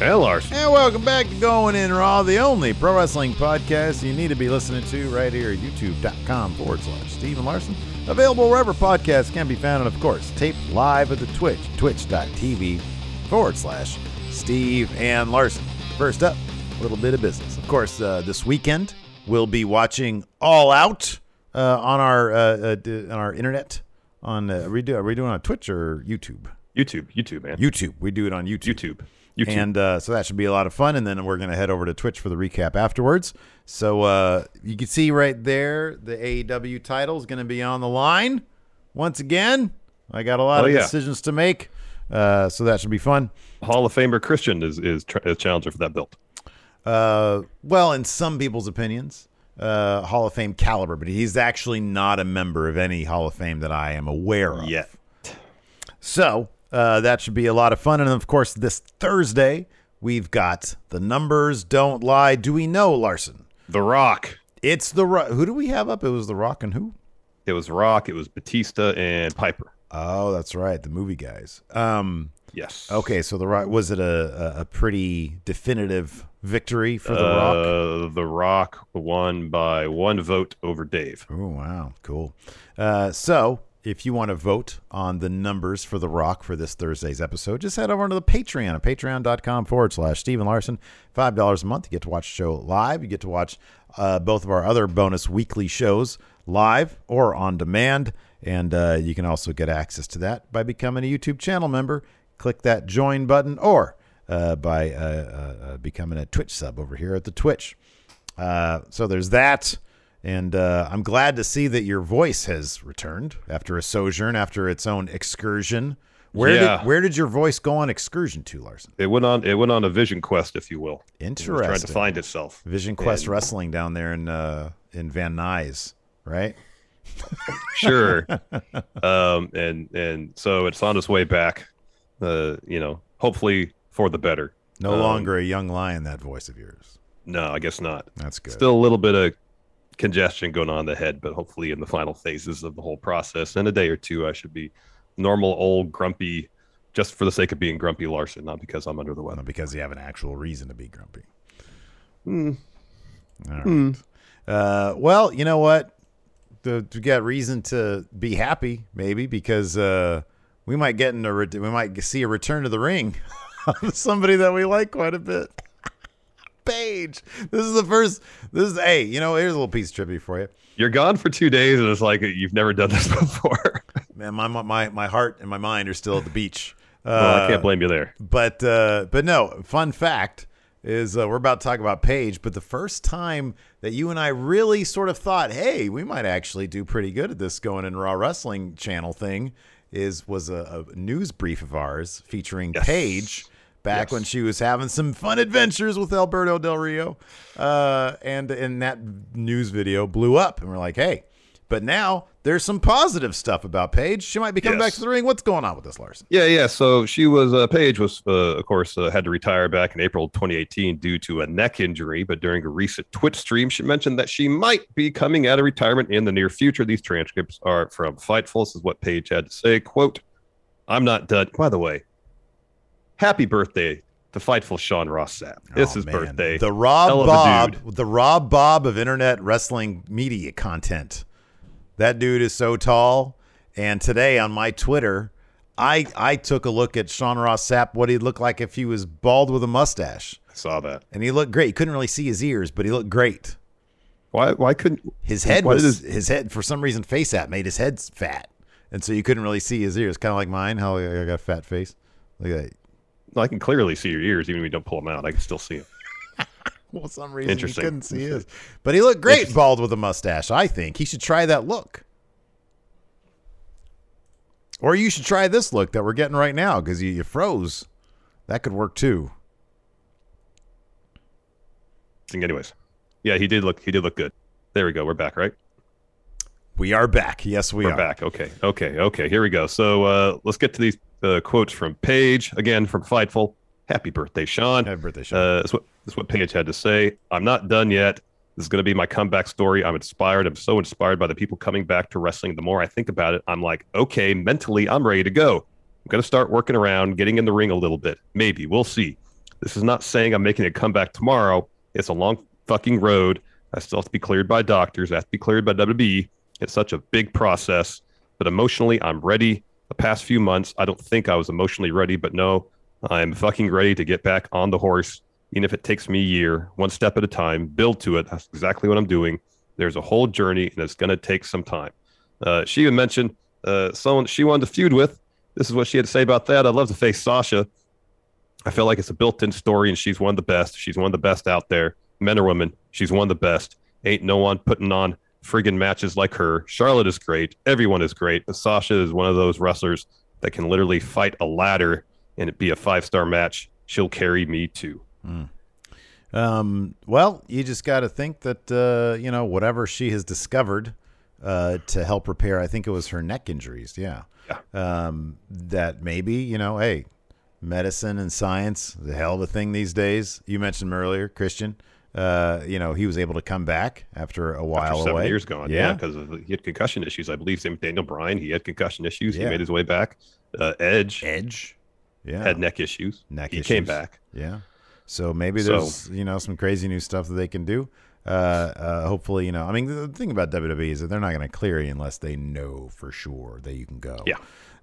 Hey, Lars. And welcome back to Going In Raw, the only pro wrestling podcast you need to be listening to right here at youtube.com forward slash Steven Larson. Available wherever podcasts can be found, and of course, taped live at the Twitch, twitch.tv forward slash Steve and Larson. First up, a little bit of business. Of course, uh, this weekend we'll be watching All Out uh, on our uh, uh, d- on our internet. On uh, are, we do, are we doing on Twitch or YouTube? YouTube, YouTube, man. YouTube. We do it on YouTube. YouTube. And uh, so that should be a lot of fun. And then we're going to head over to Twitch for the recap afterwards. So uh, you can see right there the AEW title is going to be on the line once again. I got a lot Oh, of yeah. decisions to make. Uh, so that should be fun. Hall of Famer Christian is is, tr- is challenger for that belt. Uh, well, in some people's opinions, uh, Hall of Fame caliber, but he's actually not a member of any Hall of Fame that I am aware of. Yet. So uh, that should be a lot of fun. And of course, this Thursday, we've got The Numbers Don't Lie. Do we know, Larson? The Rock. It's The Rock. Who do we have up? It was The Rock and who? It was Rock. It was Batista and Piper. Oh, that's right. The movie guys. Um, Yes. okay, so The Rock, was it a, a, a pretty definitive victory for The Rock? Uh, the Rock won by one vote over Dave. Oh, wow. Cool. Uh, so, if you want to vote on the numbers for The Rock for this Thursday's episode, just head over to the Patreon at patreon.com forward slash Stephen Larson. $5 a month. You get to watch the show live. You get to watch uh, both of our other bonus weekly shows live or on demand. And uh, you can also get access to that by becoming a YouTube channel member. Click that join button or uh, by uh, uh, uh, becoming a Twitch sub over here at the Twitch. So there's that. And uh, I'm glad to see that your voice has returned after a sojourn, after its own excursion. Where Yeah. did where did your voice go on excursion to, Larson? It went on. It went on a vision quest, if you will. Interesting. trying to find itself. Vision Quest And- Wrestling down there in uh, in Van Nuys, right? Sure. um, and and so it's on its way back. Uh, you know, hopefully for the better. No Um, longer a young lion, that voice of yours. No, I guess not. That's good. Still a little bit of congestion going on in the head, but hopefully in the final phases of the whole process, in a day or two, I should be normal, old, grumpy, just for the sake of being grumpy Larson, not because I'm under the weather. Well, because you have an actual reason to be grumpy. Hmm. All right. Uh, well, you know what? to, to get reason to be happy, maybe because uh, we might get in a re- we might see a return to the ring of somebody that we like quite a bit. Paige, this is the first. This is hey, you know, here's a little piece of trivia for you. You're gone for two days, and it's like you've never done this before. Man, my my my heart and my mind are still at the beach. well, I Uh, can't blame you there. But uh, but no, fun fact is uh, we're about to talk about Paige, but the first time that you and I really sort of thought, hey, we might actually do pretty good at this going in Raw Wrestling Channel thing is was a, a news brief of ours featuring Yes. Paige back Yes. when she was having some fun adventures with Alberto Del Rio, uh, and and that news video blew up, and we're like, hey. But now there's some positive stuff about Paige. She might be coming Yes. back to the ring. What's going on with this, Larson? Yeah, yeah. So she was uh, Paige was, uh, of course, uh, had to retire back in April 2018 due to a neck injury. But during a recent Twitch stream, she mentioned that she might be coming out of retirement in the near future. These transcripts are from Fightful. This is what Paige had to say. "Quote: I'm not done." By the way, happy birthday to Fightful Sean Ross Sapp. It's Oh, his man. birthday. The Rob Bob, the Rob Bob of internet wrestling media content. That dude is so tall. And today on my Twitter, I I took a look at Sean Ross Sapp, what he'd look like if he was bald with a mustache. I saw that. And he looked great. You couldn't really see his ears, but he looked great. Why? Why couldn't His head was did his head for some reason face app made his head fat. And so you couldn't really see his ears. Kind of like mine, how I got a fat face. Look at that. I can clearly see your ears, even if you don't pull them out. I can still see them. Well, some reason you Interesting. couldn't see his. But he looked great bald with a mustache. I think he should try that look. Or you should try this look that we're getting right now because you, you froze. That could work too. Anyways, yeah, he did look. He did look good. There we go. We're back, right? We are back. Yes, we We're are. back. Okay. Okay. Okay. Here we go. So uh, let's get to these uh, quotes from Paige again from Fightful. Happy birthday, Sean. Happy birthday, Sean. Uh, that's what that's what Paige had to say. I'm not done yet. This is going to be my comeback story. I'm inspired. I'm so inspired by the people coming back to wrestling. The more I think about it, I'm like, okay, mentally, I'm ready to go. I'm going to start working around, getting in the ring a little bit. Maybe we'll see. This is not saying I'm making a comeback tomorrow. It's a long fucking road. I still have to be cleared by doctors. I have to be cleared by WWE. It's such a big process, but emotionally, I'm ready. Past few months, I don't think I was emotionally ready, but no, I'm fucking ready to get back on the horse, even if it takes me a year, one step at a time, build to it. That's exactly what I'm doing. There's a whole journey, and it's going to take some time. Uh, she even mentioned uh, someone she wanted to feud with. This is what she had to say about that. I'd love to face Sasha. I feel like it's a built-in story, and she's one of the best. She's one of the best out there, men or women. She's one of the best. Ain't no one putting on friggin' matches like her. Charlotte is great. Everyone is great, but Sasha is one of those wrestlers that can literally fight a ladder and it be a five-star match. She'll carry me too. Um, well, you just got to think that uh, you know whatever she has discovered uh, to help repair. I think it was her neck injuries. Yeah. Yeah. Um, that maybe you know, hey, medicine and science the hell of a thing these days. You mentioned earlier, Christian. Uh, you know, he was able to come back after a while After seven away. years gone, yeah, because he had concussion issues. I believe same with Daniel Bryan. He had concussion issues. Yeah. He made his way back. Uh, Edge Edge. Yeah. had neck issues. neck he issues. came back. Yeah. So maybe So- there's you know some crazy new stuff that they can do. Uh, uh, hopefully, you know. I mean, the thing about WWE is that they're not going to clear you unless they know for sure that you can go. Yeah.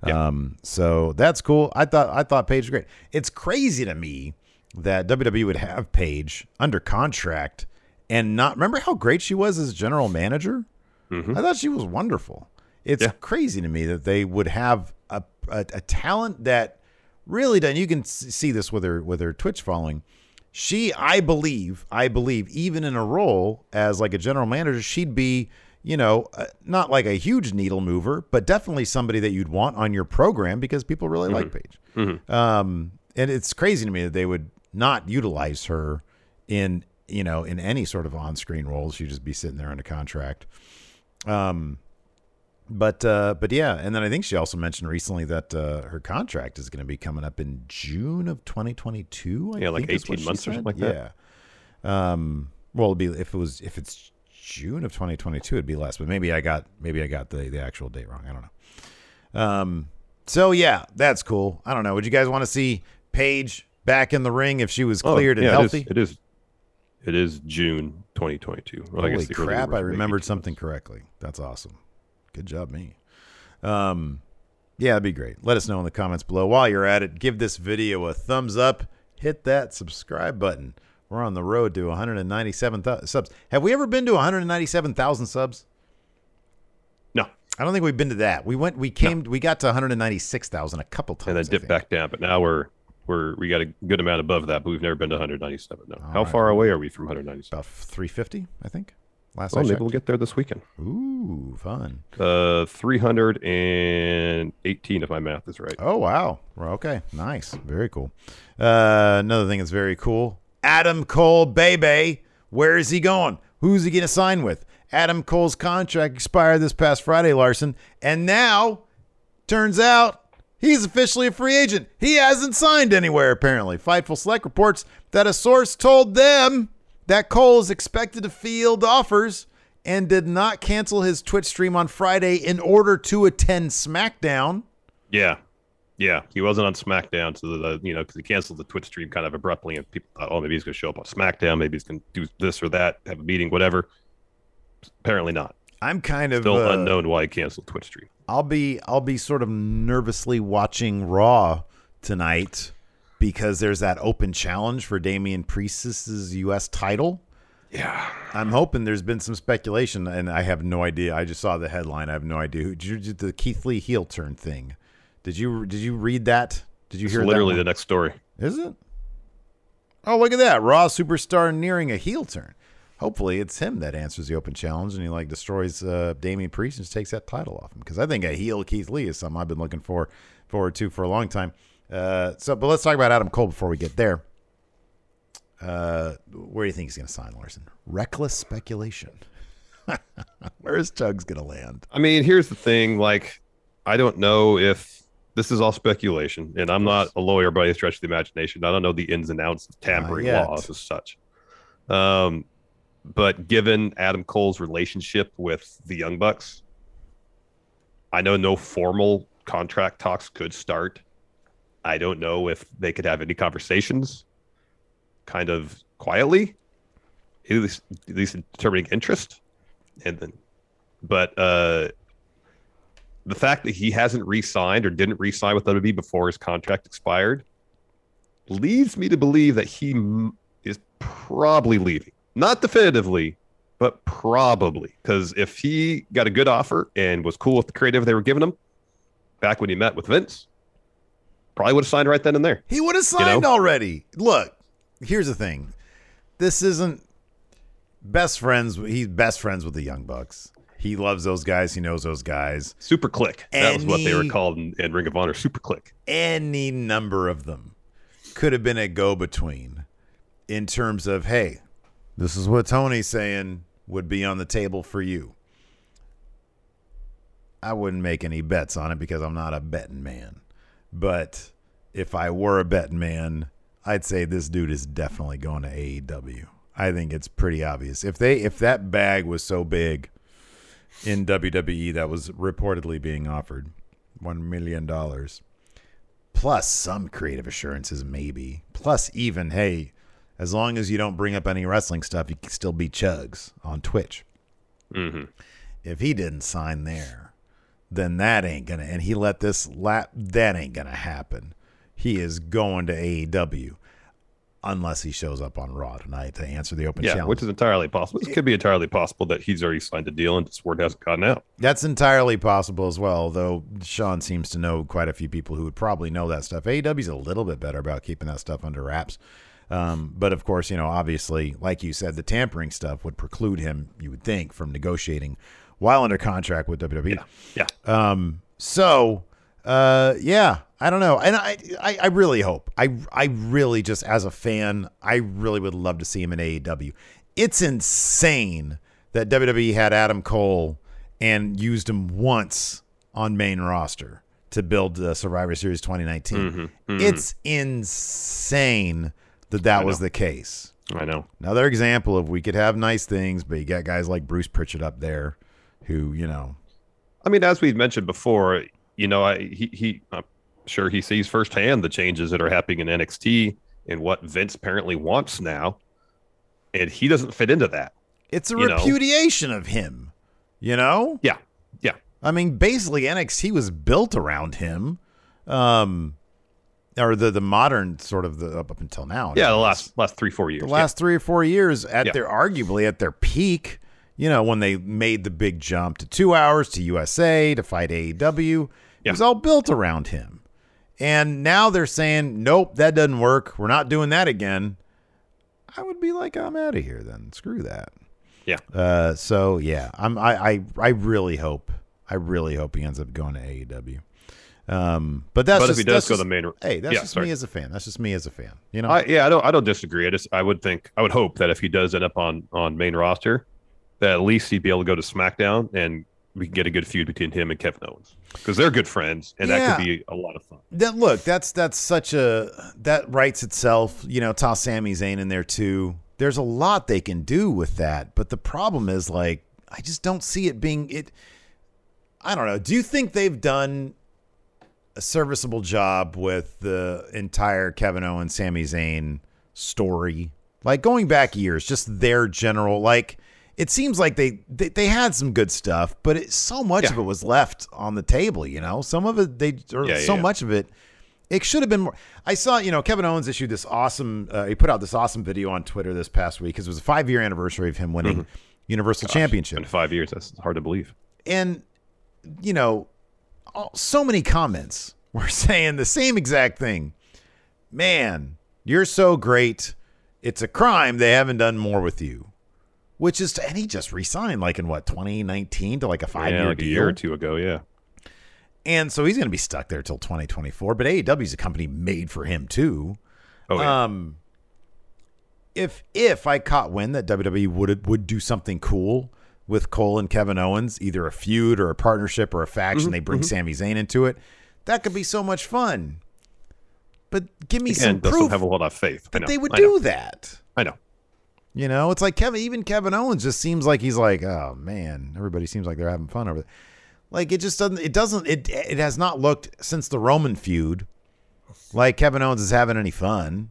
Yeah. Um. So that's cool. I thought I thought Paige was great. It's crazy to me that WWE would have Paige under contract and not remember how great she was as general manager. I thought she was wonderful. It's Mm-hmm. Yeah. crazy to me that they would have a, a, a talent that really done. You can see this with her with her Twitch following. She, I believe, I believe, even in a role as like a general manager, she'd be, you know, uh, not like a huge needle mover, but definitely somebody that you'd want on your program because people really like Paige. Um, and it's crazy to me that they would not utilize her in, you know, in any sort of on-screen role. She'd just be sitting there under contract. Um, but uh, but yeah, and then I think she also mentioned recently that uh, her contract is going to be coming up in June of 2022. I Yeah, like think is 18 she months or something like that. Yeah. Um. Well, it'd be if it was if it's June of 2022, it'd be less. But maybe I got maybe I got the the actual date wrong. I don't know. Um. So yeah, that's cool. I don't know. Would you guys want to see Paige back in the ring if she was Oh, cleared and yeah, it is- healthy? It is, It is June 2022. Well, I Holy guess crap! I version may be remembered something correctly. That's awesome. Good job, me. Um, yeah, that'd be great. Let us know in the comments below. While you're at it, give this video a thumbs up. Hit that subscribe button. We're on the road to 197,000 subs. Have we ever been to 197,000 subs? No, I don't think we've been to that. We went. We came. We got to 196,000 a couple times. and then I dip back down. But now we're we're we got a good amount above that, but we've never been to 197. No, All how right. far away are we from 197? About 350, I think. Last Well, I maybe checked. we'll get there this weekend. Ooh, fun. Uh, 318 if my math is right. Oh wow. Okay. Nice. Very cool. Uh, another thing that's very cool. Adam Cole, baby. Where is he going? Who's he gonna sign with? Adam Cole's contract expired this past Friday, Larson, and now turns out he's officially a free agent. He hasn't signed anywhere apparently. Fightful Select reports that a source told them that Cole is expected to field offers and did not cancel his Twitch stream on Friday in order to attend SmackDown. Yeah. Yeah, he wasn't on SmackDown, so the you know because he canceled the Twitch stream kind of abruptly, and people thought, oh, maybe he's going to show up on SmackDown, maybe he's going to do this or that, have a meeting, whatever. Apparently not. I'm kind of Still uh, unknown why he canceled Twitch stream. I'll be I'll be sort of nervously watching Raw tonight because there's that open challenge for Damian Priest's U.S. title. Yeah, I'm hoping there's been some speculation, and I have no idea. I just saw the headline. I have no idea who did you, did the Keith Lee heel turn thing. Did you did you read that? Did you it's hear literally the next story. Is it? Oh, look at that! Raw superstar nearing a heel turn. Hopefully, it's him that answers the open challenge, and he like destroys uh, Damian Priest and just takes that title off him. Because I think a heel Keith Lee is something I've been looking for forward to for a long time. Uh, so, but let's talk about Adam Cole before we get there. Uh, where do you think he's going to sign, Larson? Reckless speculation. where is Chugs going to land? I mean, here's the thing: like, I don't know if this is all speculation, and I'm not a lawyer by any stretch of the imagination. I don't know the ins and outs of tampering laws as such. Um, but given Adam Cole's relationship with the Young Bucks, I know no formal contract talks could start. I don't know if they could have any conversations, kind of quietly, at least at least in determining interest, and then, but uh, the fact that he hasn't re-signed or didn't re-sign with WWE before his contract expired leads me to believe that he is probably leaving. Not definitively, but probably. Because if he got a good offer and was cool with the creative they were giving him back when he met with Vince, probably would have signed right then and there. He would have signed know? already. Look, here's the thing. This isn't best friends. He's best friends with the Young Bucks. He loves those guys. He knows those guys. Super Kliq. That was what they were called in, in Ring of Honor. Super Kliq. Any number of them could have been a go between in terms of, hey, this is what Tony's saying would be on the table for you. I wouldn't make any bets on it because I'm not a betting man. But if I were a betting man, I'd say this dude is definitely going to AEW. I think it's pretty obvious. If they if that bag was so big in WWE that was reportedly being offered, one million dollars. Plus some creative assurances, maybe. Plus even, hey, as long as you don't bring up any wrestling stuff, you can still be chugs on Twitch. Mm-hmm. If he didn't sign there, then that ain't gonna and he let this lap that ain't gonna happen. He is going to AEW unless he shows up on Raw tonight to answer the open Yeah, challenge. which is entirely possible. It could be entirely possible that he's already signed a deal and this word hasn't gotten out. That's entirely possible as well, though Sean seems to know quite a few people who would probably know that stuff. AEW's a little bit better about keeping that stuff under wraps. Um, but of course, you know, obviously, like you said, the tampering stuff would preclude him, you would think, from negotiating while under contract with WWE. Yeah. Um, so, uh, yeah, I don't know, and I, I, I really hope, I, I really just as a fan, I really would love to see him in AEW. It's insane that WWE had Adam Cole and used him once on main roster to build the Survivor Series 2019. It's insane that that was the case. I know. Another example of we could have nice things, but you got guys like Bruce Pritchard up there who, you know, I mean, as we've mentioned before, you know, I, he, he, I'm sure he sees firsthand the changes that are happening in NXT and what Vince apparently wants now. and he doesn't fit into that. It's a You know? repudiation of him. You know? Yeah, yeah. I mean, basically NXT was built around him. Um or the the modern sort of the up, up until now. Yeah, the last last three four years. the yeah. last three or four years at Yeah. their arguably at their peak, you know, when they made the big jump to two hours to USA to fight AEW, it was all built around him. And now they're saying, nope, that doesn't work. We're not doing that again. I would be like, I'm out of here then. Screw that. Yeah. Uh, so yeah, I'm. I, I I really hope. I really hope he ends up going to AEW. Um, but that's But if he does go just- the main- Hey, that's Yeah, just sorry. me as a fan. That's just me as a fan. You know. I, yeah, I don't I don't disagree. I just I would think I would hope that if he does end up on on main roster, that at least he'd be able to go to SmackDown and we can get a good feud between him and Kevin Owens because they're good friends and that could be a lot of fun. that look that's that's such a that writes itself you know toss Sami Zayn in there too there's a lot they can do with that but the problem is like I just don't see it being it I don't know do you think they've done a serviceable job with the entire Kevin Owens Sami Zayn story like going back years just their general like it seems like they they, they had some good stuff but it, so much Yeah. of it was left on the table you know some of it they or Yeah, so yeah. much of it it should have been more. I saw, you know, Kevin Owens issued this awesome. Uh, he put out this awesome video on Twitter this past week because it was a five year anniversary of him winning Universal Championship. In five years, that's hard to believe. And you know, all, so many comments were saying the same exact thing. Man, you're so great. It's a crime they haven't done more with you. Which is, and he just resigned like in what 2019 to like a five yeah, year like deal. a year or two ago. Yeah, And so he's going to be stuck there till 2024. But AEW is a company made for him too. oh yeah, Um, if if I caught wind that WWE would would do something cool with Cole and Kevin Owens, either a feud or a partnership or a faction, Mm-hmm, they bring Sami Zayn into it, that could be so much fun. But give me Again, some doesn't proof have a lot of faith. That know, they would I know, do that. I know. You know, it's like Kevin, even Kevin Owens just seems like he's like, oh man, everybody seems like they're having fun over there. Like it just doesn't, it doesn't, it it has not looked since the Roman feud like Kevin Owens is having any fun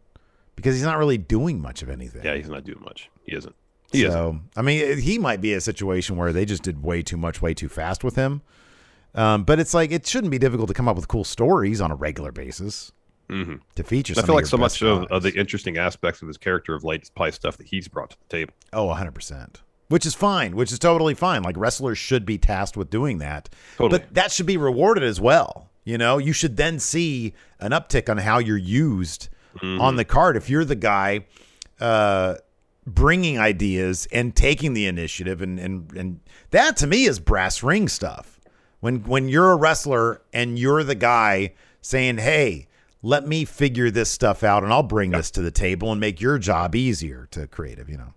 because he's not really doing much of anything. Yeah, he's not doing much. He isn't. He so I mean, he might be a situation where they just did way too much, way too fast with him. Um, but it's like it shouldn't be difficult to come up with cool stories on a regular basis Mhm. to feature. I feel like so much of, of the interesting aspects of his character of late is probably stuff that he's brought to the table. Oh, 100%. Which is fine, which is totally fine. Like wrestlers should be tasked with doing that. Totally. But that should be rewarded as well. You know, you should then see an uptick on how you're used Mm-hmm. on the card. If you're the guy uh, bringing ideas and taking the initiative, and, and, and that to me is brass ring stuff. When, when you're a wrestler and you're the guy saying, hey, let me figure this stuff out and I'll bring this to the table and make your job easier to creative, you know.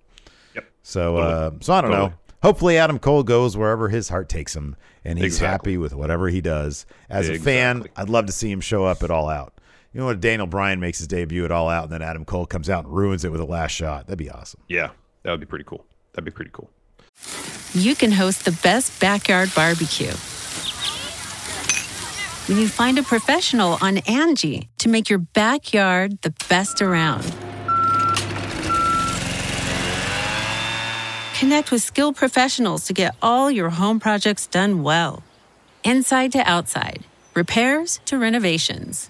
Yep. So, Totally. uh, so I don't know. Hopefully, Adam Cole goes wherever his heart takes him, and he's Exactly. happy with whatever he does. As a fan, I'd love to see him show up at All Out. You know what? Daniel Bryan makes his debut at All Out, and then Adam Cole comes out and ruins it with a last shot. That'd be awesome. Yeah, that would be pretty cool. That'd be pretty cool. you can host the best backyard barbecue. When you find a professional on Angie to make your backyard the best around. Connect with skilled professionals to get all your home projects done well. Inside to outside, repairs to renovations.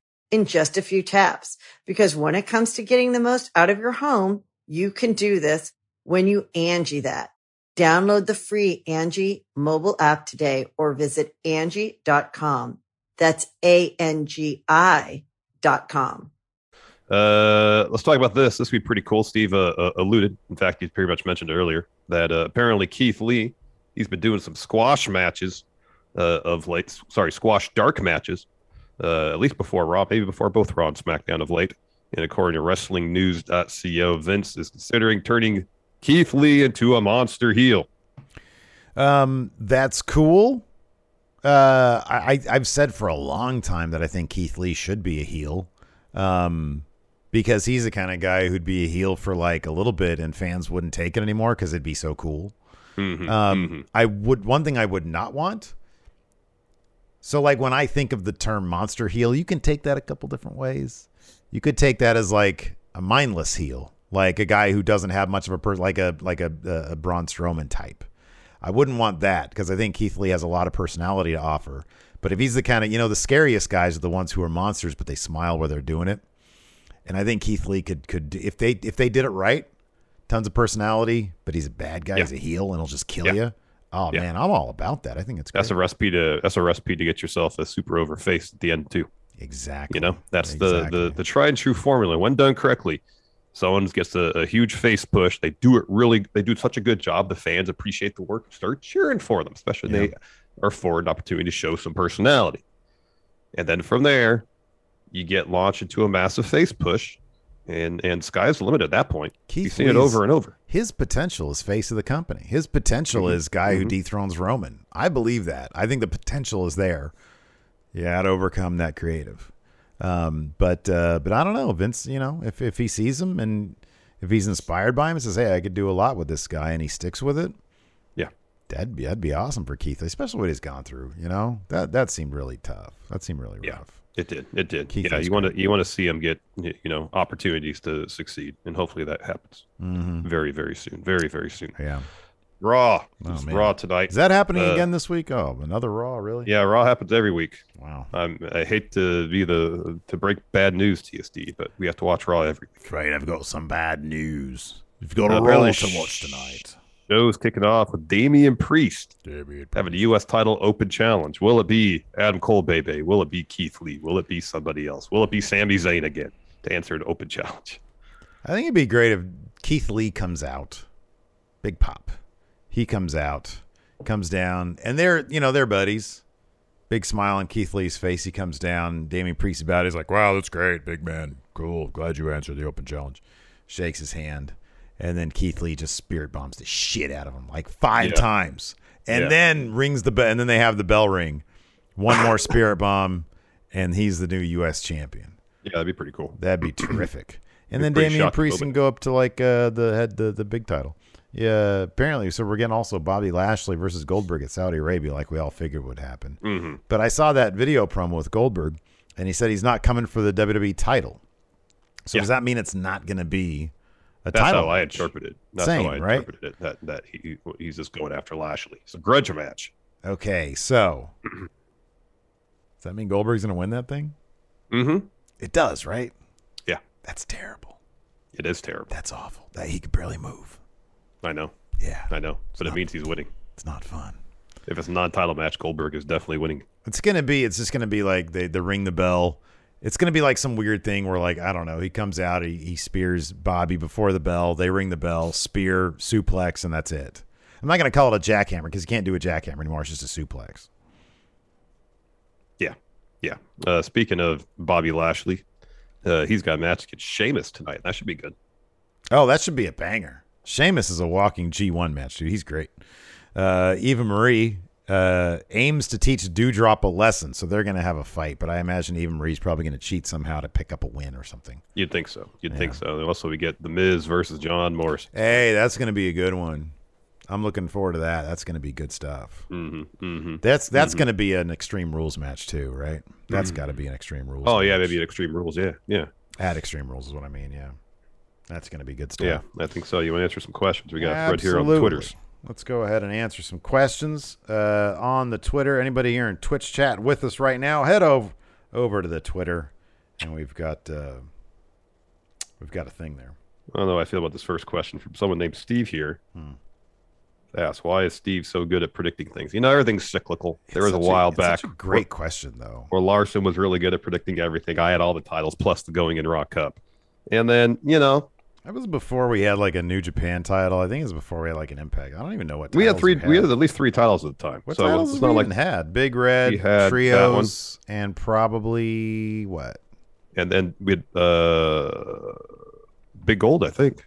in just a few taps. Because when it comes to getting the most out of your home, you can do this when you Angie that. Download the free Angie mobile app today or visit Angie.com. That's A-N-G-I dot com. Uh, let's talk about this. This would be pretty cool. Steve uh, uh, alluded, in fact, he pretty much mentioned earlier that uh, apparently Keith Lee, he's been doing some squash matches uh, of late. Sorry, squash dark matches, uh, at least before Raw, maybe before both Raw and SmackDown of late. And according to WrestlingNews.co, Vince is considering turning Keith Lee into a monster heel. Um, that's cool. Uh, I, I've said for a long time that I think Keith Lee should be a heel. Um, because he's the kind of guy who'd be a heel for like a little bit and fans wouldn't take it anymore because it'd be so cool. Mhm, Um, mhm. I would one thing I would not want. So like when I think of the term monster heel, you can take that a couple different ways. You could take that as like a mindless heel, like a guy who doesn't have much of a person, like a like a, a Braun Strowman type. I wouldn't want that because I think Keith Lee has a lot of personality to offer. But if he's the kind of you know the scariest guys are the ones who are monsters, but they smile while they're doing it. And I think Keith Lee could could if they if they did it right, tons of personality, but he's a bad guy. Yeah. He's a heel, and he'll just kill Yeah. you. Oh Yeah. man, I'm all about that. I think it's That's a recipe to that's a recipe to get yourself a super over face at the end too. exactly. You know, that's Exactly. the, the the tried and true formula. When done correctly, someone gets a, a huge face push. They do it really. They do such a good job. The fans appreciate the work. Start cheering for them, especially Yeah. they are afforded an opportunity to show some personality. And then from there, you get launched into a massive face push, and and sky's the limit at that point. Keith You've seen it over and over. His potential is face of the company. His potential Mhm. is guy who Mhm. dethrones Roman. I believe that. I think the potential is there. Yeah, to overcome that creative. Um, but uh, but I don't know, Vince. You know, if if he sees him and if he's inspired by him and says, "Hey, I could do a lot with this guy," and he sticks with it, Yeah. that'd be that'd be awesome for Keith, especially what he's gone through. You know, that that seemed really tough. That seemed really Yeah. rough. It did. It did. Keith yeah, you want to you want to see him get you know opportunities to succeed, and hopefully that happens hmm very very soon. Very very soon. Yeah. Raw. Oh. Raw tonight. Is that happening Uh, again this week? Oh, another Raw, really? Yeah, Raw happens every week. Wow. I'm, I hate to be the to break bad news Steve, but we have to watch Raw every week. Right. I've got some bad news. You've got a Uh, Raw to watch tonight. Show's kicking off with Damian Priest David. having a U.S. title open challenge. Will it be Adam Cole, baby? Will it be Keith Lee? Will it be somebody else? Will it be Sami Zayn again to answer an open challenge? I think it'd be great if Keith Lee comes out. Big pop. He comes out, comes down, and they're you know they're buddies. Big smile on Keith Lee's face. He comes down. Damian Priest about it. He's like, "Wow, that's great, big man. Cool. Glad you answered the open challenge." Shakes his hand, and then Keith Lee just spirit bombs the shit out of him like five Yeah. times, and Yeah. then rings the bell. And then they have the bell ring. One more spirit bomb, and he's the new U.S. champion. Yeah, that'd be pretty cool. That'd be terrific. And then Damian Priest can go up to like uh, the head the the big title. Yeah, apparently. So we're getting also Bobby Lashley versus Goldberg at Saudi Arabia, like we all figured would happen. hmm But I saw that video promo with Goldberg, and he said he's not coming for the WWE title. So Yeah. does that mean it's not going to be a That's title? how I interpreted. That's Same, how I right? interpreted it. That that he he's just going after Lashley. It's a grudge match. Okay, so does that mean Goldberg's going to win that thing? Mm-hmm. It does, right? Yeah, That's terrible. it is terrible. That's awful. That he could barely move. I know. Yeah, I know. But it means he's winning. it's not fun. If it's a non-title match, Goldberg is definitely winning. It's gonna be. It's just gonna be like they, they ring the bell. It's gonna be like some weird thing where like I don't know. He comes out, he, he spears Bobby before the bell. They ring the bell, spear, suplex, and that's it. I'm not gonna call it a jackhammer because you can't do a jackhammer anymore. It's just a suplex. Yeah, yeah. Uh, speaking of Bobby Lashley, uh, he's got a match against Sheamus tonight. That should be good. Oh, that should be a banger. Sheamus is a walking G1 match, dude. He's great. Uh, Eva Marie uh, aims to teach Doudrop a lesson, so they're going to have a fight. But I imagine Eva Marie's probably going to cheat somehow to pick up a win or something. You'd think so. You'd think so. And also, we get The Miz versus John Morrison. Hey, that's going to be a good one. I'm looking forward to that. That's going to be good stuff. Mm-hmm, mm-hmm. That's that's going to be an Extreme Rules match too, right? That's got to be an Extreme Rules. Oh yeah, match. maybe at Extreme Rules. Yeah, yeah, at Extreme Rules is what I mean. Yeah, that's going to be good stuff. yeah. I think so. You want to answer some questions? We got a thread here on the Twitters. Let's go ahead and answer some questions uh, on the Twitter. Anybody here in Twitch chat with us right now? Head over over to the Twitter, and we've got uh, we've got a thing there. I don't know how I feel about this first question from someone named Steve here. Hmm. Asks, why is Steve so good at predicting things? You know, everything's cyclical. there was It's a such while it's back a great question though. where Larson was really good at predicting everything. I had all the titles plus the going in Rock Cup. And then, you know, That was before we had like a New Japan title. I think it was before we had like an Impact. I don't even know what we had three we had at least three titles at the time. What so titles it's not we like had? Big Red, had Trios, and probably what? and then we had uh Big Gold, I think.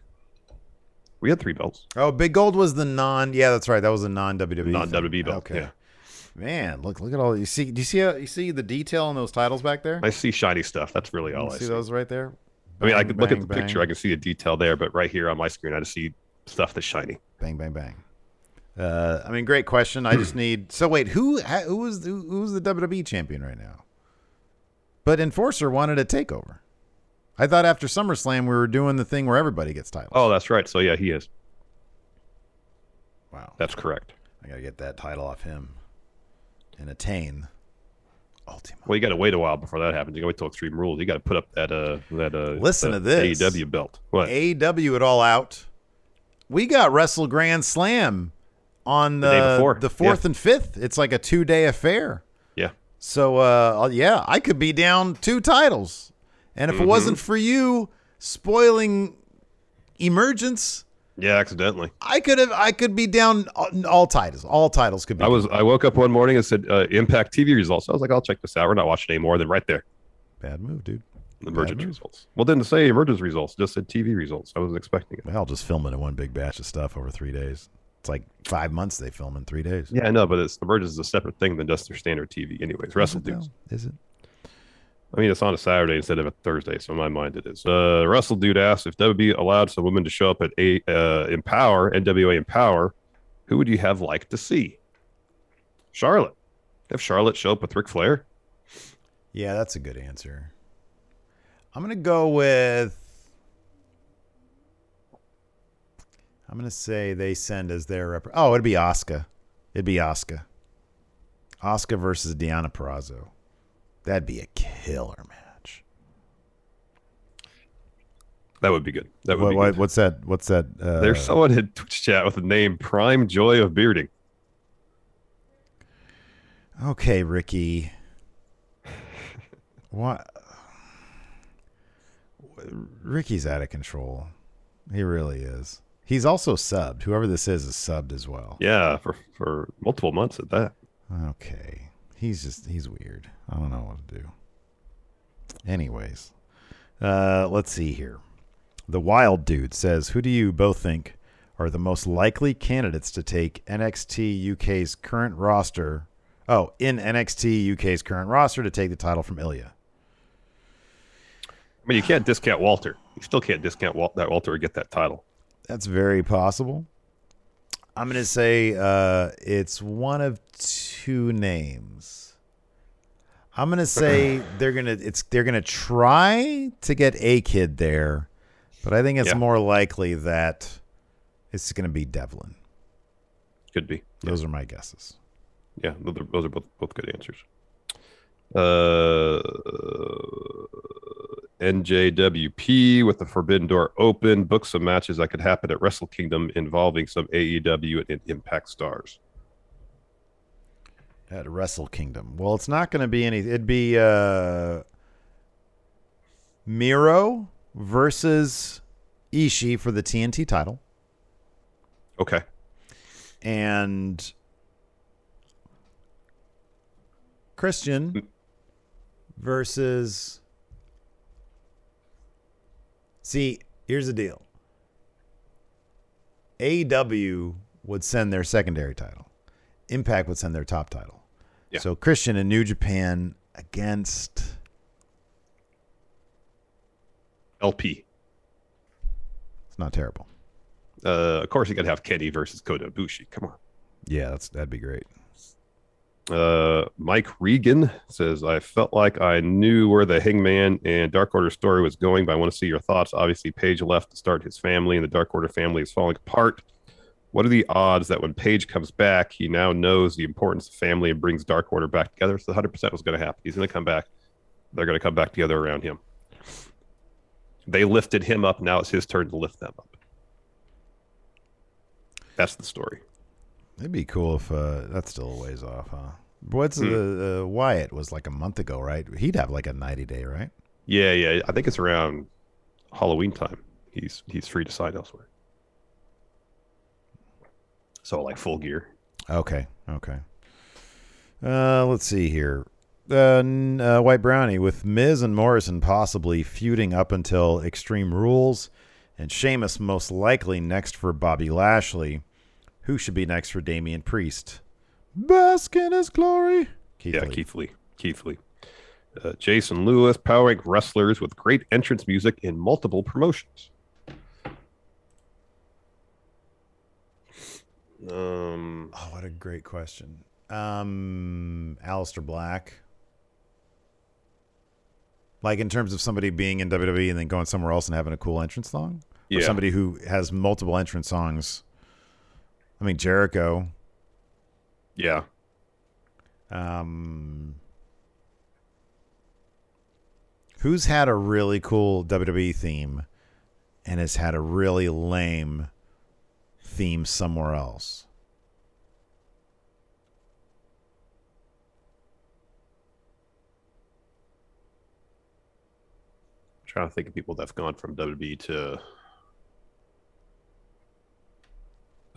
We had three belts. Oh, Big Gold was the non. Yeah, that's right. That was a non WWE. Non-WWE belt, Okay. yeah. Man, look look at all you see. Do you see how, you see the detail in those titles back there? I see shiny stuff. That's really all You I see see. those right there. I mean, I Bang, could look at bang, the picture. I can see a detail there, but right here on my screen, I just see stuff that's shiny. Bang bang bang. Uh, I mean, great question. I just need. So wait, who who was who, who's the WWE champion right now? But Enforcer wanted a takeover. I thought after SummerSlam we were doing the thing where everybody gets titles. Oh, that's right. So yeah, he is. wow! That's correct. I gotta get that title off him and attain Ultima. Well, you got to wait a while before that happens. You got to wait till Extreme Rules. You got to put up that uh that uh Listen that to this. AEW belt. What? AEW it all out. We got Wrestle Grand Slam on The the the fourth Yeah. and fifth. It's like a two day affair. yeah. So uh yeah, I could be down two titles. And if it wasn't Mm-hmm. for you spoiling emergence, Yeah, accidentally. I could have I could be down all, all titles. All titles could be I was I woke up one morning and said uh, Impact TV results. I was like, I'll check this out. We're not watching anymore. Then right there, bad move, dude. emergence results. Well, didn't say emergence results. Just said TV results. I wasn't expecting it. Well, I'll just film it in one big batch of stuff over three days. It's like five months they film in three days. Yeah, I know, but it's emergence is a separate thing than just their standard TV. Anyways, Wrestle Dudes. Is it? I mean, it's on a Saturday instead of a Thursday, so in my mind it is. Uh, Russell Dude asked if WB allowed some women to show up at a uh, Empower NWA Empower, who would you have liked to see? Charlotte. Have Charlotte show up with Ric Flair? Yeah, that's a good answer. I'm gonna go with. I'm gonna say they send as their rep. Oh, it'd be Oscar. It'd be Oscar. Oscar versus Deonna Purrazzo. That'd be a killer match. That would be good. That would What, be what- good. what's that? What's that? Uh, There's someone in Twitch chat with the name Prime Joy of Bearding. Okay, Ricky. What? Ricky's out of control. He really is. He's also subbed. Whoever this is is subbed as well. Yeah, for, for multiple months at that. Okay. He's just he's weird. I don't know what to do. Anyways, uh, let's see here. The Wild Dude says, "Who do you both think are the most likely candidates to take NXT UK's current roster? Oh, in NXT UK's current roster to take the title from Ilja." I mean, you can't discount Walter. You still can't discount Wal- that Walter or get that title. That's very possible. I'm going to say uh, it's one of two names. I'm going to say they're going to it's they're to try to get a kid there, but I think it's Yeah. more likely that it's going to be Devlin. Could be. Those are my guesses. Yeah, those are, those are both, both good answers. Uh, NJWP with the Forbidden Door open. Book some matches that could happen at Wrestle Kingdom involving some AEW and Impact stars. At Wrestle Kingdom. Well, it's not going to be any it'd be uh Miro versus Ishii for the TNT title. Okay. and Christian versus. See, here's the deal. AEW would send their secondary title. Impact would send their top title. Yeah. So Christian and New Japan against LP. it's not terrible. Uh, of course, you got to have Kenny versus Kota Ibushi. Come on. Yeah, that's that'd be great. Uh, Mike Regan says, I felt like I knew where the Hangman and Dark Order story was going, but I want to see your thoughts. Obviously, Page left to start his family, and the Dark Order family is falling apart. What are the odds that when Page comes back, he now knows the importance of family and brings Dark Order back together? So 100% was going to happen. He's going to come back. They're going to come back together around him. They lifted him up. Now it's his turn to lift them up. That's the story. It'd be cool if uh, that's still a ways off, huh? What's Hmm. the uh, Wyatt was like a month ago, right? He'd have like a ninety day, right? Yeah, yeah. I think it's around Halloween time. He's he's free to sign elsewhere. So like full gear. Okay, okay. Uh, let's see here. Uh, uh, White Brownie with Miz and Morrison possibly feuding up until Extreme Rules, and Sheamus most likely next for Bobby Lashley. Who should be next for Damian Priest? Bask in his glory. Keith yeah, Lee. Keith Lee. Keith Lee. Uh, Jason Lewis, Power Rank wrestlers with great entrance music in multiple promotions. Um, Oh, what a great question. Um, Aleister Black. Like in terms of somebody being in WWE and then going somewhere else and having a cool entrance song, or somebody who has multiple entrance songs. I mean Jericho. yeah. Um, who's had a really cool WWE theme and has had a really lame theme somewhere else? I'm trying to think of people that've gone from WWE to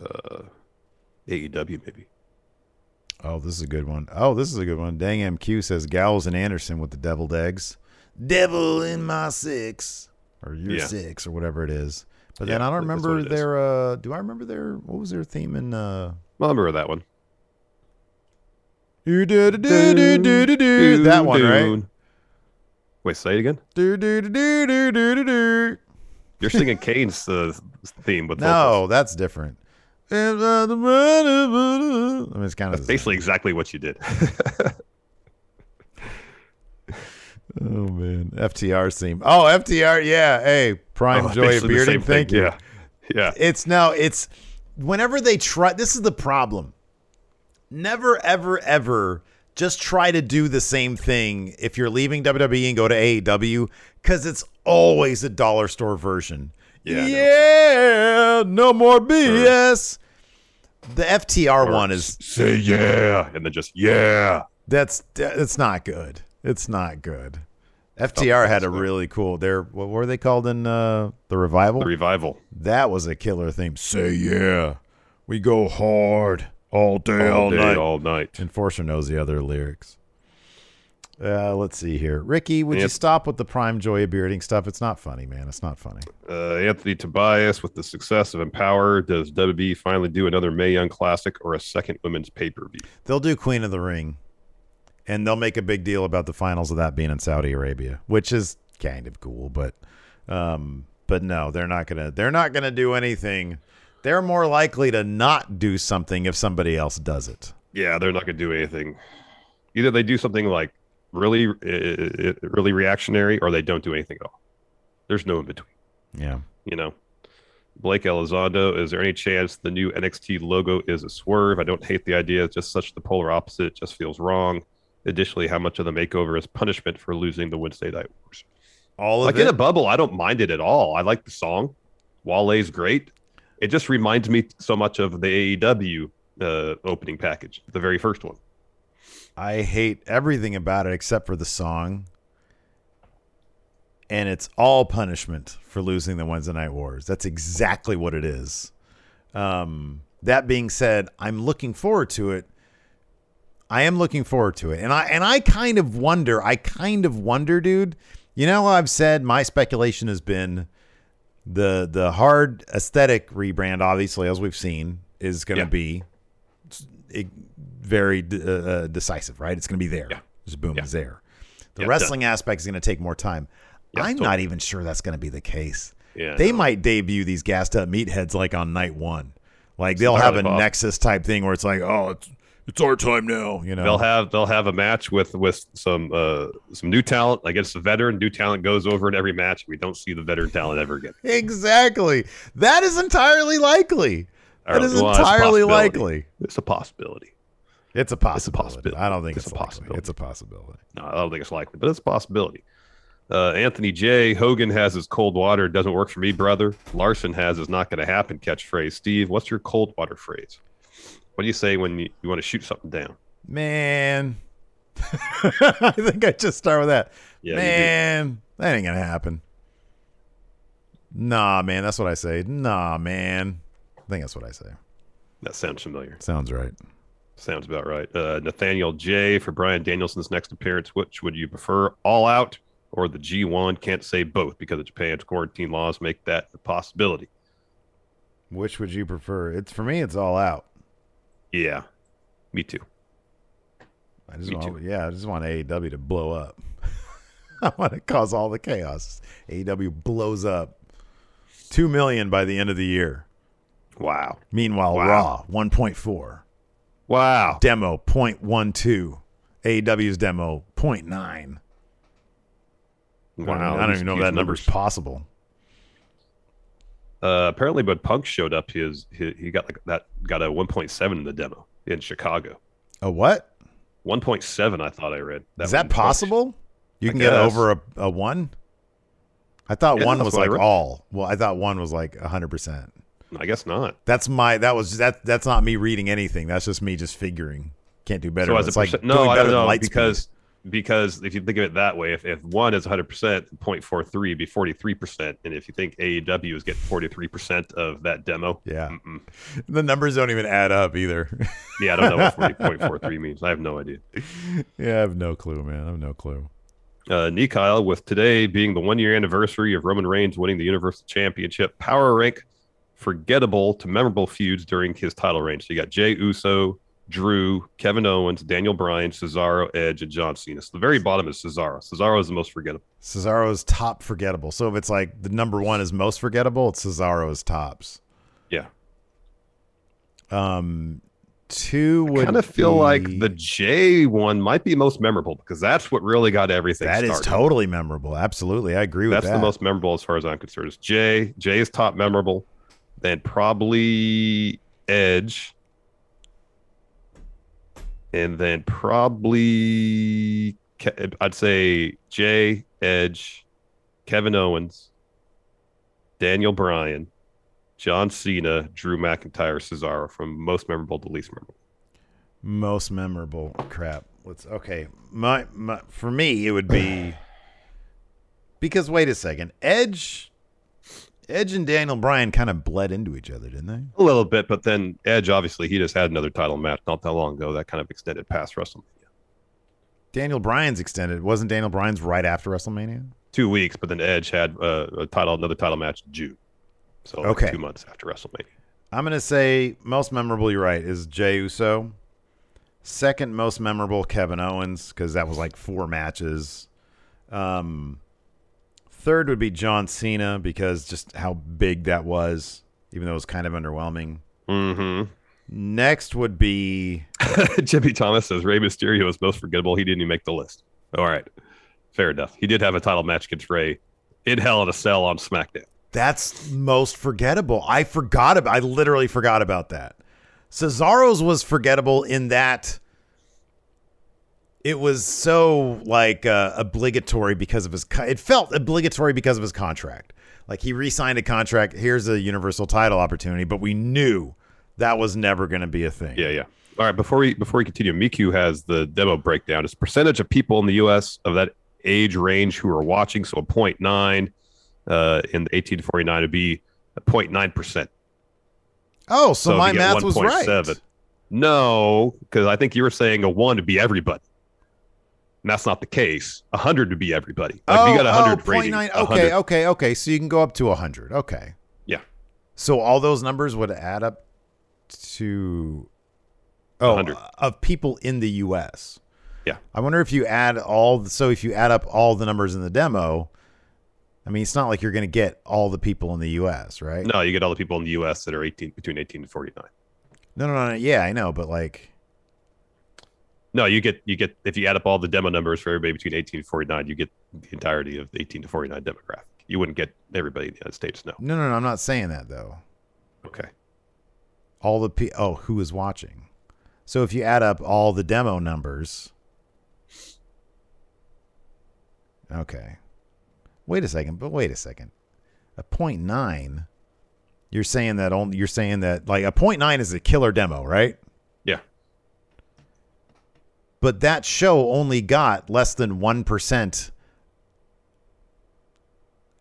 uh, AEW, maybe. Oh, this is a good one. Oh, this is a good one. Dang MQ says Gallows and Anderson with the deviled eggs. Devil in my six. Or your Yeah. six or whatever it is. But then I don't I think that's remember what it is. their uh do I remember their what was their theme in uh Well, I remember that one. do do do do do do do that one, right? Wait, say it again. Do do do do do do do do. You're singing Kane's uh, theme with No, vocals. that's different. I mean, it's kind of basically exactly what you did. Oh man, FTR theme. Oh, FTR, yeah. Hey, Prime Oh, Joy of Bearding. Thank thing. you. Yeah, yeah. It's no, it's whenever they try. This is the problem. Never, ever, ever just try to do the same thing if you're leaving WWE and go to AEW because it's always a dollar store version. Yeah, yeah, no more BS. The FTR Or one is say yeah, and then just yeah. that's it's not good. It's not good. FTR had a really cool. They're what were they called in uh, the revival? The revival That was a killer theme. Say yeah. We go hard all day, all, all day, night. all night. Enforcer knows the other lyrics. Uh, let's see here. Ricky, would you stop with the prime joy of bearding stuff? It's not funny, man. It's not funny. Uh, Anthony Tobias with the success of Empower. Does WWE finally do another Mae Young Classic or a second women's pay per view? They'll do Queen of the Ring, and they'll make a big deal about the finals of that being in Saudi Arabia, which is kind of cool. But, um, but no, they're not gonna. They're not gonna do anything. They're more likely to not do something if somebody else does it. Yeah, they're not going to do anything. Either they do something like really, uh, really reactionary, or they don't do anything at all. There's no in between. Yeah. You know. Blake Elizondo, is there any chance the new NXT logo is a swerve? I don't hate the idea. It's just such the polar opposite. It just feels wrong. Additionally, how much of the makeover is punishment for losing the Wednesday Night Wars? All of like it. in a bubble, I don't mind it at all. I like the song. Wale's great. It just reminds me so much of the AEW uh, opening package, the very first one. I hate everything about it except for the song. And it's all punishment for losing the Wednesday Night Wars. That's exactly what it is. Um, that being said, I'm looking forward to it. I am looking forward to it. And I and I kind of wonder, I kind of wonder, dude. You know I've said my speculation has been the the hard aesthetic rebrand, obviously, as we've seen, is gonna Yeah. be very uh, uh, decisive, right? It's going to be there. Yeah. Just boom, Yeah. it's there. The Yeah, wrestling aspect is going to take more time. Yeah, I'm totally. not even sure that's going to be the case. Yeah, they no. might debut these gassed up meatheads like on night one. Like they'll have a possible. Nexus type thing where it's like, oh, it's it's our time now. You know, They'll have they'll have a match with with some uh some new talent against the veteran. New talent goes over in every match. We don't see the veteran talent ever again. exactly. That is entirely likely. That is well, it's a entirely possibility. likely. It's a possibility. It's a possibility. possibility. I don't think It's it's, a likely. possibility. It's a possibility. No, I don't think it's likely, but it's a possibility. Uh, Anthony J. Hogan has his cold water. It doesn't work for me, brother. Larson has his not going to happen catchphrase. Steve, what's your cold water phrase? What do you say when you, you want to shoot something down? Man, I think I just start with that. Yeah, man, that ain't gonna happen. Nah, man, that's what I say. Nah, man. I think that's what I say. That sounds familiar. Sounds right. Sounds about right. Uh, Nathaniel J. for Bryan Danielson's next appearance. Which would you prefer, All Out or the G1? Can't say both because of Japan's quarantine laws make that a possibility. Which would you prefer? It's for me. It's all out. Yeah, me too. I just Me want, yeah, I just want AEW to blow up. I want to cause all the chaos. AEW blows up. Two million by the end of the year. Wow. Meanwhile, Wow. Raw 1.4, Wow. demo 0.12, AEW's demo 0.9. Wow. I don't these even know if that number's numbers. possible. Uh, apparently, when Punk showed up, his, he he got like that got a 1.7 in the demo in Chicago. A what? 1.7, I thought I read. Is that in Punk's- possible? You I can get over a, a one? I thought Yeah, one was like all. Well, I thought one was like 100%. I guess not. That's my that was that that's not me reading anything. That's just me just figuring. Can't do better. so as a it's like percent, no, I don't know because speed. because if you think of it that way, if, if one is 100 percent, 0.43 would be 43 percent, and if you think AEW is getting 43 percent of that demo, Yeah. mm-mm. the numbers don't even add up either. yeah, I don't know what 40.43 means. I have no idea. yeah, I have no clue, man. I have no clue. uh, Nikyle, with today being the one year anniversary of Roman Reigns winning the Universal Championship, power rank forgettable to memorable feuds during his title reign. So you got Jey Uso, Drew, Kevin Owens, Daniel Bryan, Cesaro, Edge, and John Cena. So the very bottom is Cesaro. Cesaro is the most forgettable. Cesaro is top forgettable. So if it's like the number one is most forgettable, it's Cesaro's tops. Yeah. Um, two would kind of feel be- like the J one might be most memorable because that's what really got everything that is started. totally memorable. Absolutely, I agree with That's that. That's the most memorable as far as I'm concerned. Is J J is top memorable. Then probably Edge. And then probably I'd say Jay, Edge, Kevin Owens, Daniel Bryan, John Cena, Drew McIntyre, Cesaro from most memorable to least memorable. most memorable. Crap. Let's okay. My, my for me, it would be because wait a second, Edge, Edge and Daniel Bryan kind of bled into each other, didn't they? A little bit, but then Edge obviously he just had another title match not that long ago that kind of extended past WrestleMania. Daniel Bryan's extended. Wasn't Daniel Bryan's right after WrestleMania? two weeks, but then Edge had uh, a title, another title match in June. So like Okay. two months after WrestleMania. I'm gonna say most memorable. You're right. Is Jey Uso. Second most memorable, Kevin Owens, because that was like four matches. Um, third would be John Cena because just how big that was, even though it was kind of underwhelming. Mm-hmm. Next would be Jimmy Thomas says Rey Mysterio is most forgettable. He didn't even make the list. All right, fair enough. He did have a title match against Rey in Hell in a Cell on SmackDown. that's most forgettable. I forgot about. I literally forgot about that. Cesaro's was forgettable in that it was so like uh, obligatory because of his. Co- it felt obligatory because of his contract. Like he re-signed a contract. Here's a universal title opportunity, but we knew that was never going to be a thing. Yeah, yeah. All right, before we before we continue, Miku has the demo breakdown. It's percentage of people in the U.S. of that age range who are watching. So a 0.9 uh, in the 18 to 49 would be a 0.9 percent. Oh, so, my math was right. 1.7 No, because I think you were saying a one to be everybody. And that's not the case. A hundred would be everybody. Like if you got a hundred oh, oh rating. 0.9. 100 Okay, okay, okay. So you can go up to 100. Okay. Yeah. So all those numbers would add up to Oh, 100. of people in the U.S. Yeah. I wonder if you add all. So if you add up all the numbers in the demo, I mean, it's not like you're going to get all the people in the U.S. Right? No, you get all the people in the U.S. that are 18 between 18 and 49. no, no, no. no. Yeah, I know, but like, No, you get you get if you add up all the demo numbers for everybody between 18 and 49, you get the entirety of the 18 to 49 demographic. You wouldn't get everybody in the United States. No. no, no, no. I'm not saying that though. Okay. All the pe- oh, who is watching? So if you add up all the demo numbers, okay. Wait a second, but wait a second. A point nine. You're saying that only. You're saying that like a point nine is a killer demo, right? But that show only got less than one percent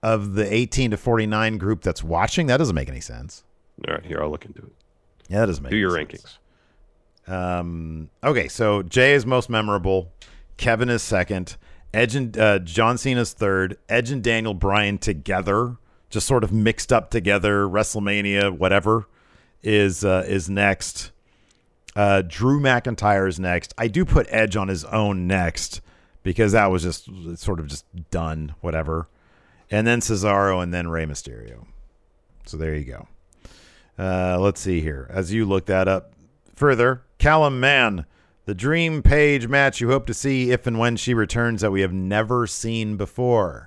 of the 18 to 49 group that's watching. That doesn't make any sense. All right. Here, I'll look into it. Yeah, that doesn't make Do your sense. rankings. Um, okay, so Jay is most memorable. Kevin is second. Edge and uh, John Cena's third. Edge and Daniel Bryan together, just sort of mixed up together. WrestleMania, whatever, is uh, is next. Uh, Drew McIntyre is next. I do put Edge on his own next because that was just sort of just done, whatever. And then Cesaro, and then Rey Mysterio. So there you go. Uh, let's see here. As you look that up further, Callum Mann, the dream Paige match you hope to see if and when she returns that we have never seen before.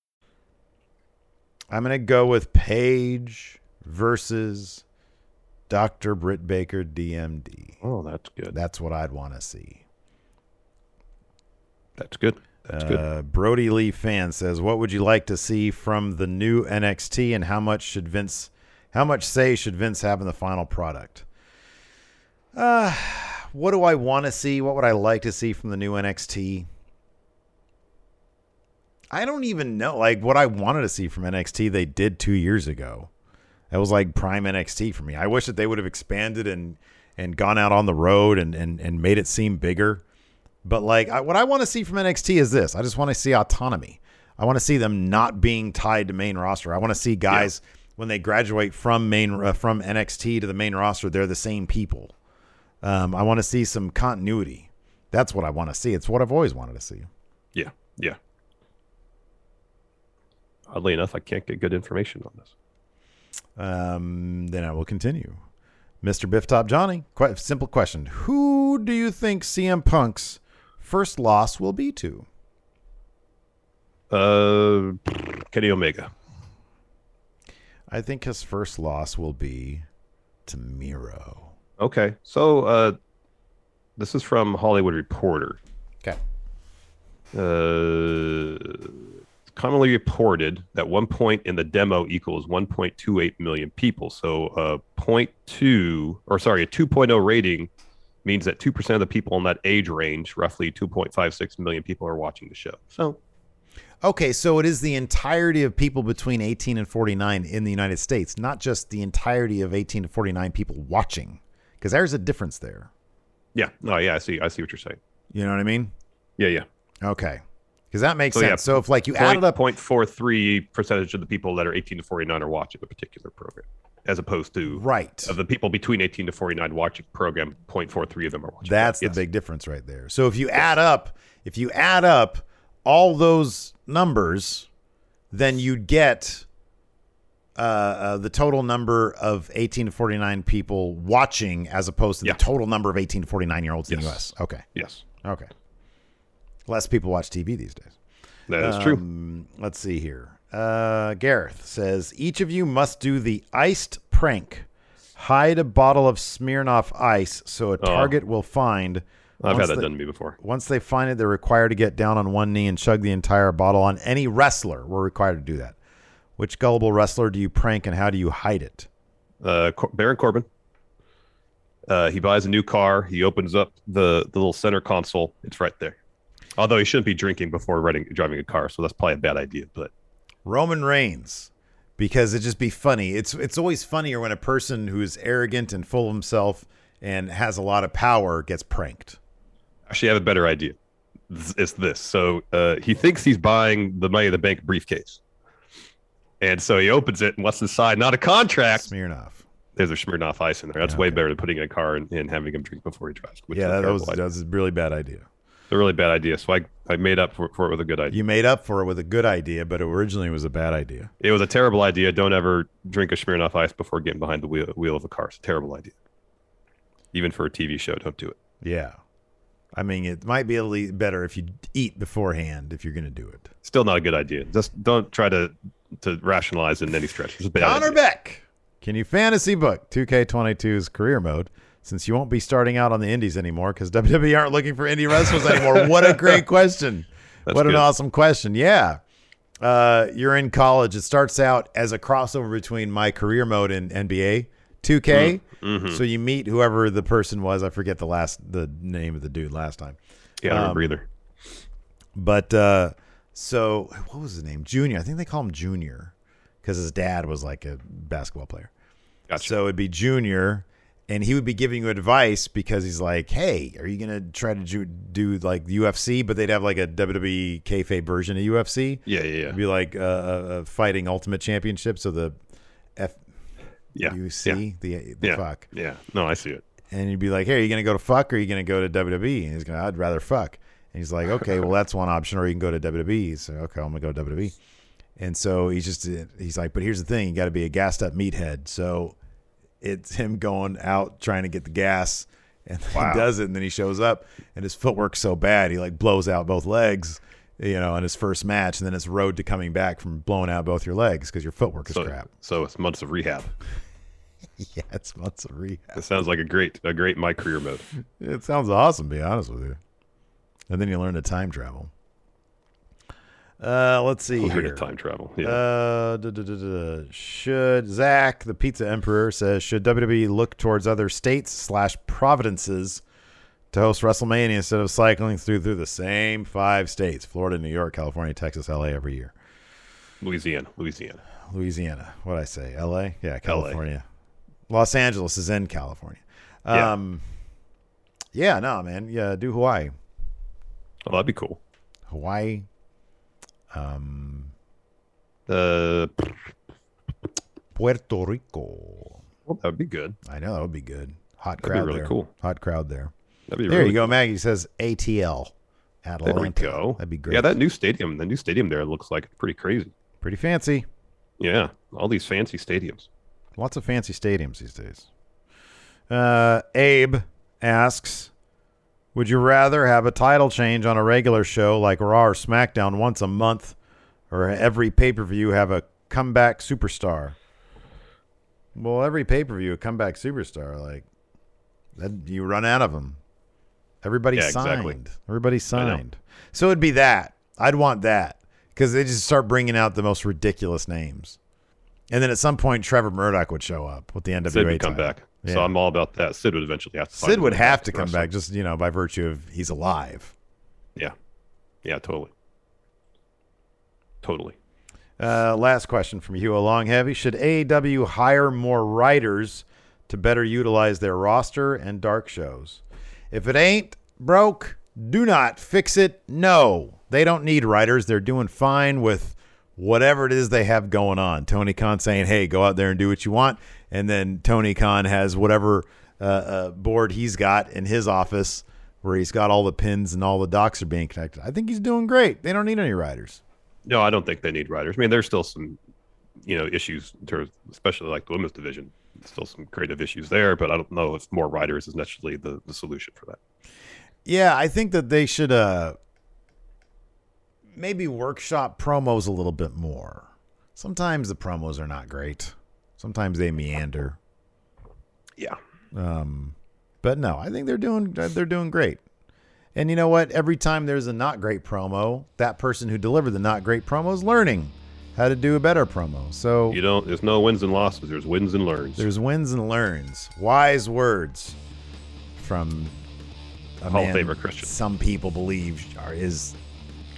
I'm going to go with Paige versus Dr. Britt Baker, DMD. Oh, that's good. That's what I'd want to see. That's good. That's good. Uh, Brodie Lee fan says, "What would you like to see from the new NXT, and how much should Vince, how much say should Vince have in the final product?" Uh, what do I want to see? What would I like to see from the new NXT? I don't even know. Like what I wanted to see from NXT, they did two years ago. That was like prime NXT for me. I wish that they would have expanded and and gone out on the road and and, and made it seem bigger. But like I, what I want to see from NXT is this. I just want to see autonomy. I want to see them not being tied to main roster. I want to see guys when they graduate from main uh, from NXT to the main roster, they're the same people. Um, I want to see some continuity. That's what I want to see. It's what I've always wanted to see. Yeah. Yeah. Oddly enough, I can't get good information on this. Um, then I will continue. Mr. Biff Top Johnny, quite simple question. Who do you think CM Punk's first loss will be to? Uh, Kenny Omega. I think his first loss will be to Miro. Okay, so uh, this is from Hollywood Reporter. Okay. Uh, commonly reported that one point in the demo equals 1.28 million people. So uh, a 0.2, or sorry, a 2.0 rating means that 2% of the people in that age range, roughly 2.56 million people, are watching the show. So Okay, so it is the entirety of people between 18 and 49 in the United States, not just the entirety of 18 to 49 people watching, because there's a difference there. yeah, no, yeah, I see, I see what you're saying. You know what I mean? Yeah, yeah. Okay, because that makes So, yeah, sense. so if like you Point, added up, 0.43 percentage of the people that are 18 to 49 are watching a particular program, as opposed to right, of the people between 18 to 49 watching program, 0.43 of them are watching. That's Yes. the big difference right there. So if you add up, if you add up all those numbers, then you'd get uh, the total number of 18 to 49 people watching as opposed to Yeah. the total number of 18 to 49 year olds in the U.S. Okay. Yes, Okay. Less people watch TV these days. that is true. Um, Let's see here. Uh, Gareth says each of you must do the iced prank. Hide a bottle of Smirnoff Ice so a target will find. Oh. I've had that they- done to me before. Once they find it, they're required to get down on one knee and chug the entire bottle on any wrestler. We're required to do that. Which gullible wrestler do you prank and how do you hide it? Uh, Cor- Baron Corbin. Uh, he buys a new car. He opens up the, the little center console. It's right there. Although he shouldn't be drinking before riding, driving a car, so that's probably a bad idea. But Roman Reigns, because it'd just be funny. It's it's always funnier when a person who's arrogant and full of himself and has a lot of power gets pranked. actually, I have a better idea. It's- this. So uh, he thinks he's buying the Money in the Bank briefcase, and so he opens it, and what's inside? Not a contract. Smirnoff. There's a Smirnoff Ice in there. That's way better than putting in a car and, and having him drink before he drives. Which yeah, that was idea. that was a really bad idea. It's a really bad idea. So I, I made up for, for it with a good idea. You made up for it with a good idea, but originally it was a bad idea. It was a terrible idea. Don't ever drink a Smirnoff Ice before getting behind the wheel, wheel of a car. It's a terrible idea. Even for a TV show, don't do it. Yeah. I mean, it might be a little better if you eat beforehand if you're going to do it. Still not a good idea. Just don't try to to rationalize it in any stretch. It's a bad Connor idea. Beck, can you fantasy book 2K22's career mode since you won't be starting out on the indies anymore because WWE aren't looking for indie wrestlers anymore? what a great question. That's what an awesome question. Yeah. Uh, you're in college. It starts out as a crossover between my career mode and NBA 2K. Mm-hmm. So you meet whoever the person was. I forget the last the name of the dude last time. Yeah, I don't Um, remember either. But uh, so what was his name? Junior. I think they call him Junior because his dad was like a basketball player. Gotcha. So it'd be Junior, and he would be giving you advice because he's like, "Hey, are you gonna try to ju- do like UFC?" But they'd have like a WWE kayfabe version of UFC. Yeah, yeah, yeah. It'd be like uh, uh, uh, fighting Ultimate Championship. So the F Yeah. UC yeah. the the yeah. fuck Yeah. No, I see it. and you'd be like, "Hey, are you gonna go to fuck or are you gonna go to WWE?" And he's gonna, "I'd rather fuck." And he's like, "Okay, well that's one option, or you can go to WWE." So okay, I'm gonna go to WWE. And so he's just he's like, "But here's the thing: you got to be a gassed up meathead." So it's him going out trying to get the gas, and Wow. he does it, and then he shows up, and his footwork's so bad he like blows out both legs. You know, in his first match, and then it's road to coming back from blowing out both your legs because your footwork is So, crap. so it's months of rehab. Yeah, it's months of rehab. It sounds like a great a great my career mode. It sounds awesome, to be honest with you. And then you learn to time travel. Uh, let's see here. time travel. Yeah. Uh, duh, duh, duh, duh. should Zach, the Pizza Emperor, says should WWE look towards other states slash providences to host WrestleMania instead of cycling through through the same five states: Florida, New York, California, Texas, LA every year. Louisiana. Louisiana. Louisiana. What I say? LA? Yeah, California. Los Angeles is in California. Yeah. Um, yeah, no, man. Yeah, do Hawaii. Oh, that'd be cool. Hawaii. Um, Uh, Puerto Rico. well, that'd be good. I know that would be good. Hot That'd be crowd really there. cool. Hot crowd there. That'd be there really you go. cool. Maggie says ATL. Atlanta. There we go. That'd be great. Yeah, that new stadium, the new stadium there looks like pretty crazy. Pretty fancy. Yeah, all these fancy stadiums. Lots of fancy stadiums these days. Uh, Abe asks, "Would you rather have a title change on a regular show like Raw or SmackDown once a month, or every pay per view have a comeback superstar?" Well, every pay per view a comeback superstar, like then you run out of them. Everybody Yeah, signed. exactly. Everybody signed. So it'd be that. I'd want that because they just start bringing out the most ridiculous names. And then at some point, Trevor Murdoch would show up with the NWA. Sid would come back. Yeah. So I'm all about that. Sid would eventually have to. Sid would have to come wrestling. back, just you know, by virtue of he's alive. Yeah, yeah, totally, totally. Uh, last question from Hugh Long Heavy: Should AEW hire more writers to better utilize their roster and dark shows? If it ain't broke, do not fix it. No, they don't need writers. They're doing fine with whatever it is they have going on. Tony Khan saying, "Hey, go out there and do what you want," and then Tony Khan has whatever uh, uh, board he's got in his office where he's got all the pins and all the docs are being connected. I think he's doing great. They don't need any riders. No, I don't think they need riders. I mean, there's still some you know, issues in terms, especially like the women's division. Still some creative issues there, but I don't know if more riders is necessarily the, the solution for that. Yeah, I think that they should uh maybe workshop promos a little bit more. Sometimes the promos are not great. Sometimes they meander. Yeah. Um but no, I think they're doing they're doing great. And you know what? Every time there's a not great promo, that person who delivered the not great promo is learning how to do a better promo. So You don't. There's no wins and losses. There's wins and learns. there's wins and learns. Wise words from a Hall of Famer Christian. Some people believe are is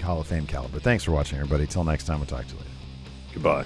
Hall of Fame caliber. Thanks for watching, everybody. Till next time, we'll talk to you later. Goodbye.